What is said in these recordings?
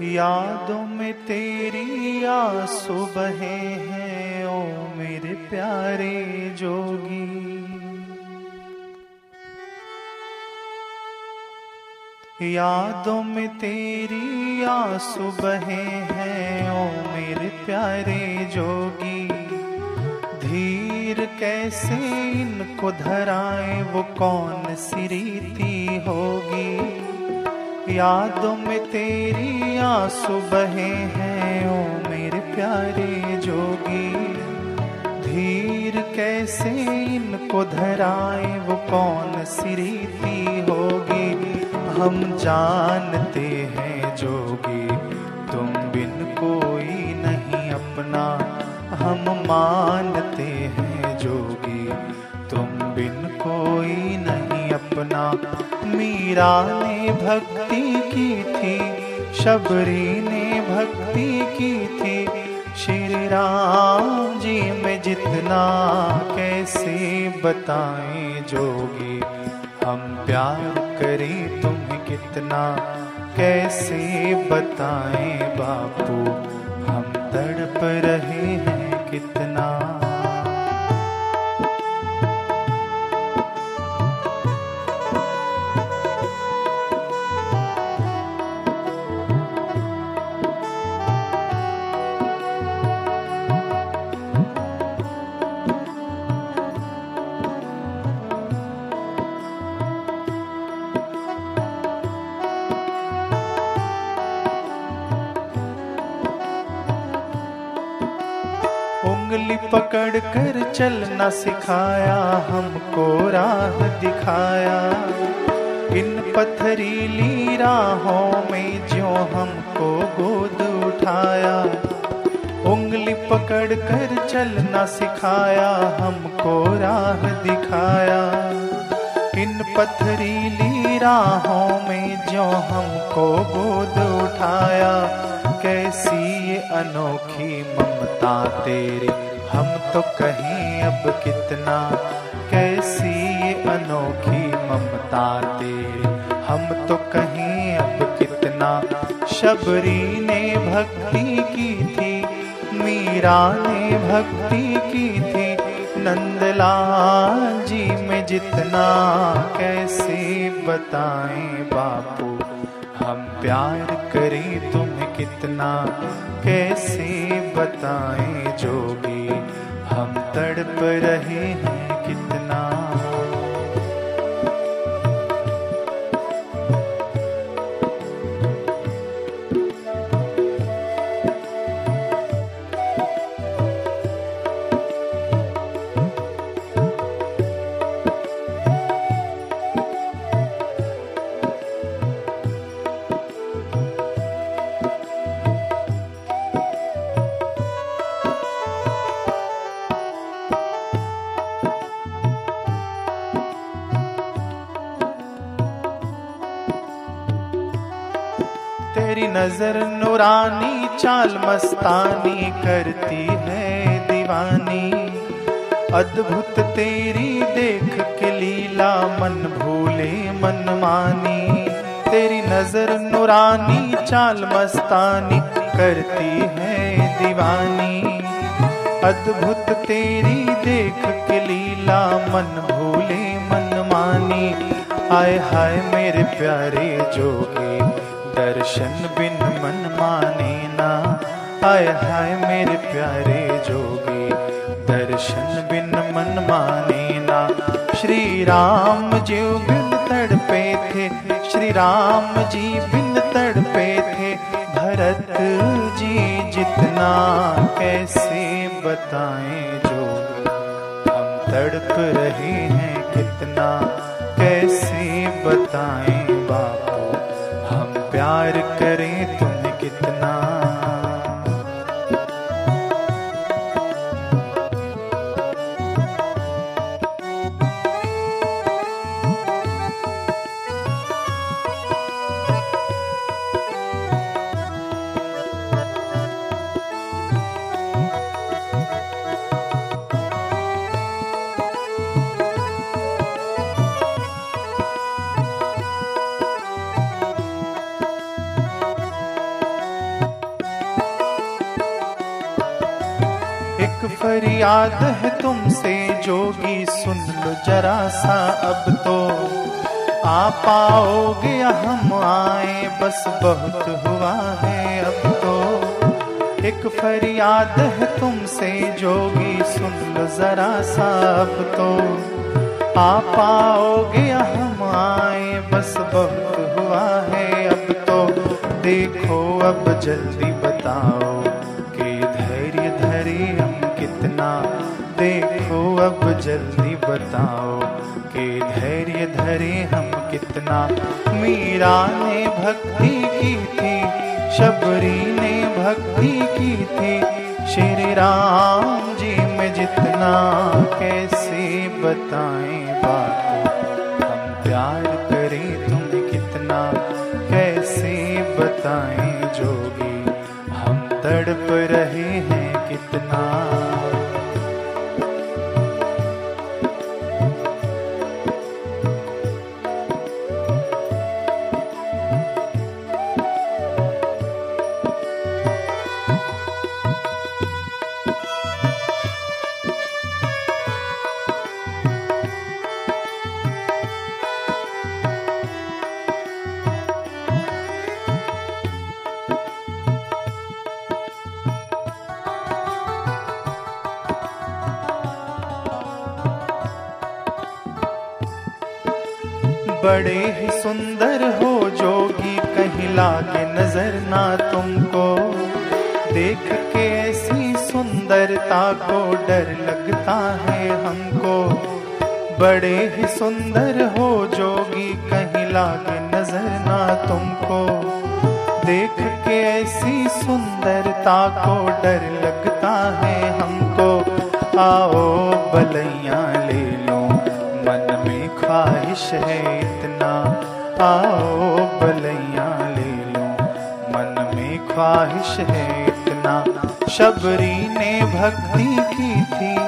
यादों में तेरी आँसू बहे हैं, ओ मेरे प्यारे जोगी। यादों में तेरी आँसू बहे हैं, ओ मेरे प्यारे जोगी। धीर कैसे इनको धराए, वो कौन सी रीति होगी? यादों में तेरी आँसू बहे हैं, ओ मेरे प्यारे जोगी। धीर कैसे इनको धराए, वो कौन सी रीति होगी? हम जानते हैं जोगी, तुम बिन कोई नहीं अपना। हम मानते हैं जोगी, तुम बिन कोई नहीं अपना। मीरा ने भक्ति की थी, शबरी ने भक्ति की थी। श्री राम जी में जितना कैसे बताएँ जोगी, हम प्यार करें तुम्हें कितना कैसे बताएँ बापू, हम तड़प रहे पकड़ कर चलना सिखाया, हमको राह दिखाया। इन पथरीली राहों में जो हमको गोद उठाया। उंगली पकड़ कर चलना सिखाया, हमको राह दिखाया। इन पथरीली राहों में जो हमको गोद उठाया, कैसी ये अनोखी ममता तेरी हम तो कहीं अब कितना, कैसी अनोखी ममता तेरी। हम तो कहीं अब कितना, शबरी ने भक्ति की थी, मीरा ने भक्ति की थी। नंदलाल जी में जितना, कैसे बताएँ बापू, हम प्यार करें तुम्हें कितना, कैसे बताएँ जोगी हम तड़प रहे हैं। नज़र नूरानी चाल मस्तानी करती है दीवानी। अद्भुत तेरी देख के लीला मन भूले मन मानी। तेरी नज़र नूरानी चाल मस्तानी करती है दीवानी। अद्भुत तेरी देख के लीला मन भूले मन मानी। आय हाय मेरे प्यारे जोगे, दर्शन बिन आय हाय मेरे प्यारे जोगे। दर्शन बिन मन माने ना। श्री राम जीव बिन तड़पे थे। श्री राम जी बिन तड़पे थे। भरत जी जितना कैसे बताएँ जो हम तड़प रहे हैं कितना। कैसे बताएँ बापू। हम प्यार करें तुम्हें फरियाद है तुमसे जोगी सुन लो जरा सा अब तो। आ पाओगे हम आए, बस बहुत हुआ है अब तो। एक फरियाद है तुमसे जोगी सुन लो जरा सा अब तो। आ पाओगे हम आए, बस बहुत हुआ है अब तो। देखो अब जल्दी बताओ। कितना देखो अब जल्दी बताओ कि धैर्य धरे हम कितना। मीरा ने भक्ति की थी, शबरी ने भक्ति की थी। श्री राम जी में जितना कैसे बताएँ बात, हम प्यार करें तुम्हें कितना। कैसे बताएँ जोगी, हम तड़प बड़े ही सुंदर हो जोगी कहीं लागे नज़र ना तुमको। देख के ऐसी सुंदरता को डर लगता है हमको। बड़े ही सुंदर हो जोगी कहीं लागे नज़र ना तुमको। देख के ऐसी सुंदरता को डर लगता है हमको। आओ, बलैया ले लो, मन में ख्वाहिश है इतना आओ बलैया ले लो। मन में ख्वाहिश है इतना। शबरी ने भक्ति की थी,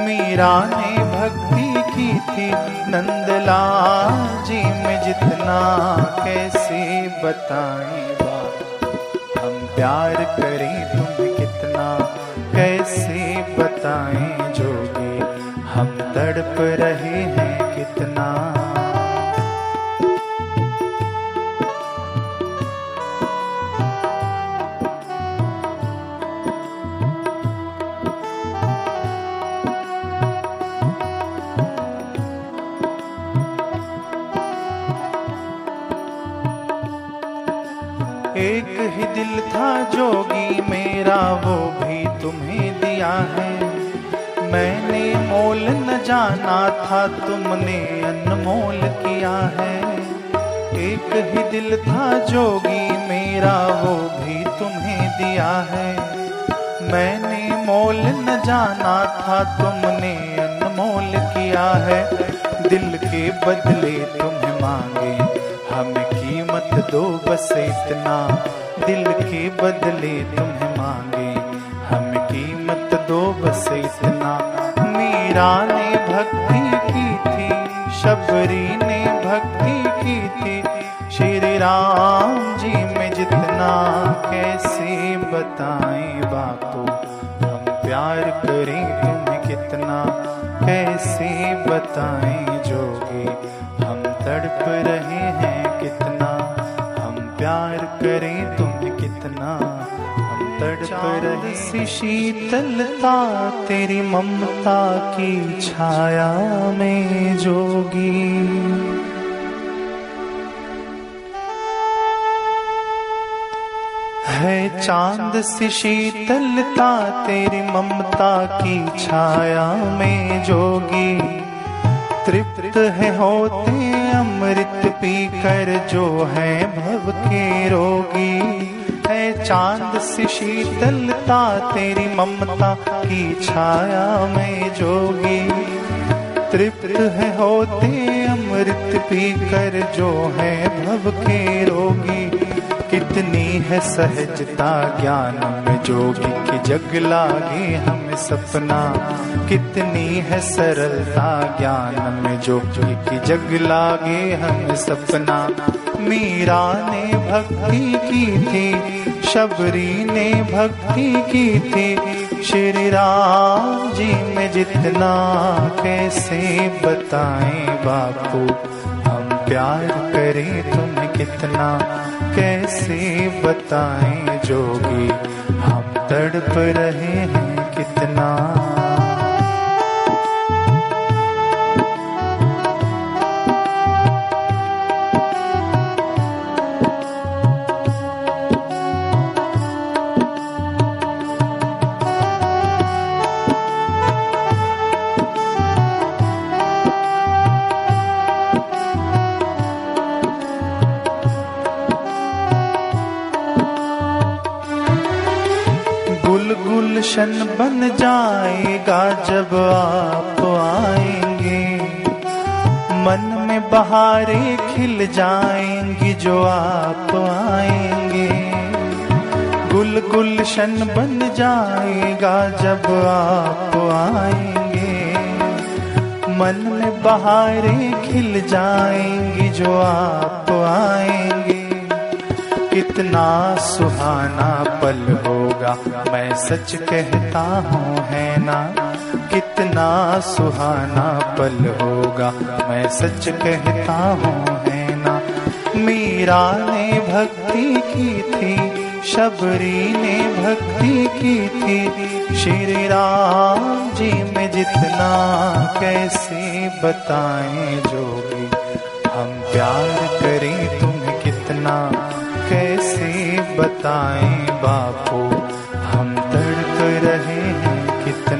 मीरा ने भक्ति की थी। नंदलाल जी में जितना कैसे बताए बात। हम प्यार करें तुम कितना, कैसे बताएँ जोगी। हम तड़प रहे हैं कितना। जोगी मेरा वो भी तुम्हें दिया है। मैंने मोल न जाना था, तुमने अनमोल किया है। एक ही दिल था जोगी मेरा, वो भी तुम्हें दिया है। मैंने मोल न जाना था, तुमने अनमोल किया है। दिल के बदले तुम्हें मांगे, हम कीमत दो बस इतना। दिल के बदले तुम्हें मांगे। हम कीमत दो बस इतना। मीरा ने भक्ति की थी शबरी ने भक्ति की थी। श्री राम जी में जितना कैसे बताएँ बापू हम प्यार करें तुम्हें कितना। कैसे बताएँ जोगे, हम तड़प रहे हैं कितना। रहे शीतलता तेरी ममता की छाया में जोगी। है चाँद सी शीतलता तेरी ममता की छाया में जोगी। तृप्त है होते अमृत पीकर, जो है भव के रोगी। है चाँद सी शीतलता, तेरी ममता की छाया में जोगी। तृप्त है होते अमृत पीकर, जो है भव के रोगी। कितनी है सहजता ज्ञान में जोगी की जग लागे हम सपना। कितनी है सरलता ज्ञान में जोगी की जग लागे हम सपना। मीरा ने भक्ति की थी, शबरी ने भक्ति की थी। श्री राम जी में जितना कैसे बताएँ बापू प्यार करें तुम कितना कैसे बताएँ जोगी? हम तड़प रहे हैं गुलशन बन जाएगा जब आप आएँगे। मन में बहारें खिल जाएँगी जो आप आएँगे। गुल गुलशन बन जाएगा जब आप आएँगे। मन में बहारें खिल जाएँगी जो आप आएँगे। कितना सुहाना पल होगा। मैं सच कहता हूँ, है ना? कितना सुहाना पल होगा। मैं सच कहता हूँ, है ना? मीरा ने भक्ति की थी, शबरी ने भक्ति की थी। श्री राम जी में जितना कैसे बताएँ जोगी हम प्यार करें तुम्हें कितना कैसे बताएँ बापू?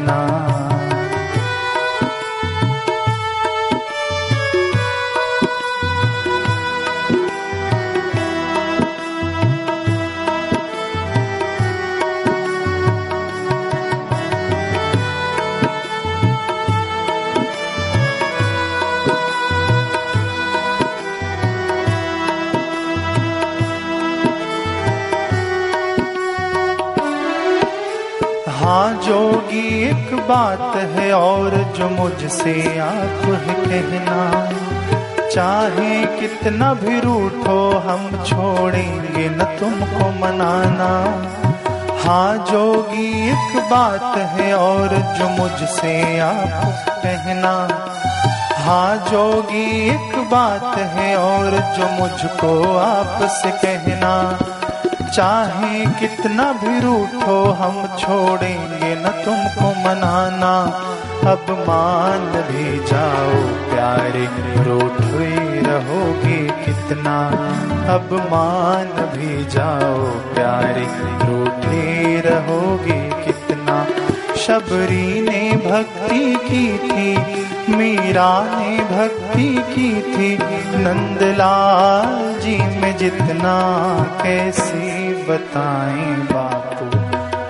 हैं बात है और जो मुझसे आप है कहना चाहे, कितना भी रूठो हम छोड़ेंगे न तुमको मनाना। हाँ जोगी, एक बात है और जो मुझसे आप कहना। हाँ जोगी, एक बात है और जो मुझको आपसे कहना। चाहे कितना भी रूठो हम छोड़ेंगे न तुमको मनाना। अब मान भी जाओ प्यारे, रूठे रहोगे कितना। अब मान भी जाओ प्यारे, रूठे रहोगे कितना। शबरी ने भक्ति की थी, मीरा ने भक्ति की थी। नंदलाल जी में जितना कैसे बताएँ बापू,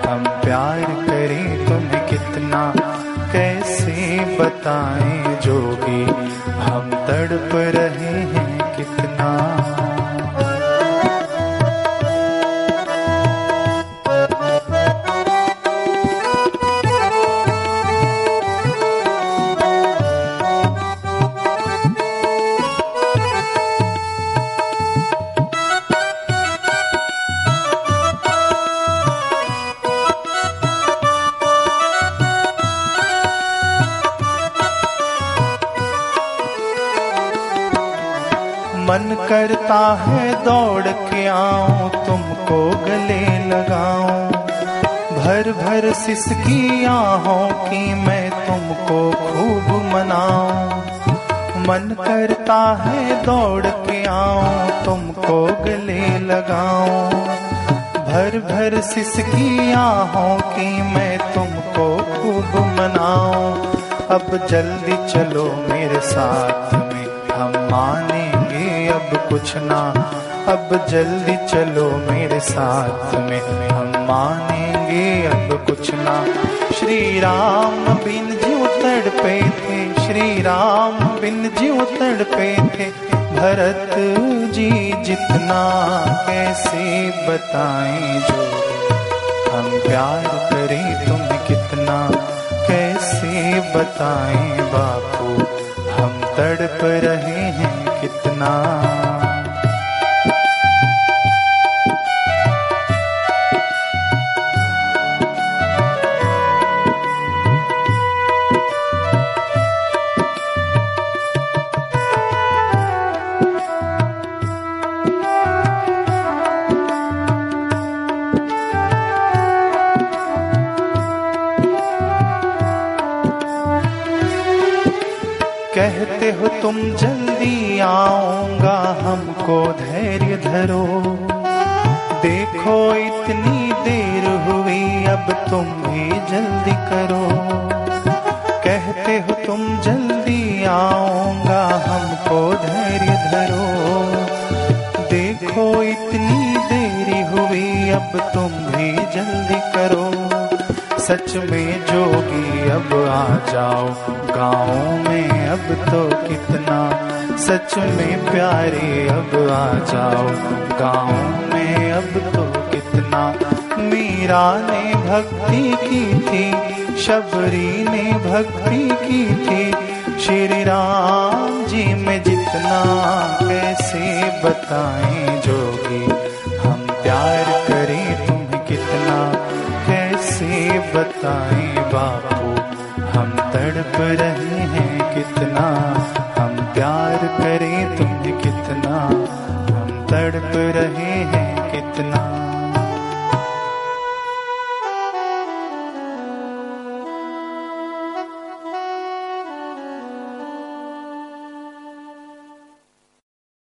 हम प्यार करें तुम्हें कितना, कैसे बताएँ जोगी, हम तड़प रहे हैं कितना। करता है दौड़ के आऊँ, तुमको गले लगाऊँ। भर भर सिसकी आहों की मैं तुमको खूब मनाऊं। मन करता है दौड़ के आऊँ, तुमको गले लगाऊँ। भर भर सिसकी आहों की मैं तुमको खूब मनाऊं। अब जल्दी चलो मेरे साथ में, हम मानेंगे कुछ ना, अब जल्दी चलो मेरे साथ में। हम मानेंगे अब कुछ ना। श्री राम बिन जीव तड़पे थे, श्री राम बिन जीव तड़पे थे। भरत जी जितना कैसे बताएँ जो? हम प्यार करें तुम कितना, कैसे बताएँ बापू? हम तड़प रहे हैं ना कहते हो तुम जल्दी आओ। हमको धैर्य धरो। देखो इतनी देर हुई, अब तुम भी जल्दी करो। कहते हो तुम जल्दी आऊँगा हमको धैर्य धरो। देखो इतनी देरी हुई, अब तुम भी जल्दी करो। सच में जोगी, अब आ जाओ गाँव में, अब तो कितना सच में प्यारे अब आ जाओ। गाँव में अब तो कितना मीरा ने भक्ति की थी, शबरी ने भक्ति की थी। श्री राम जी में जितना कैसे बताएँ जोगी, हम प्यार करें तुम्हें कितना, कैसे बताएँ बापू? तड़प रहे हैं कितना। हम प्यार करें तुम्हें कितना। हम तड़प रहे हैं कितना।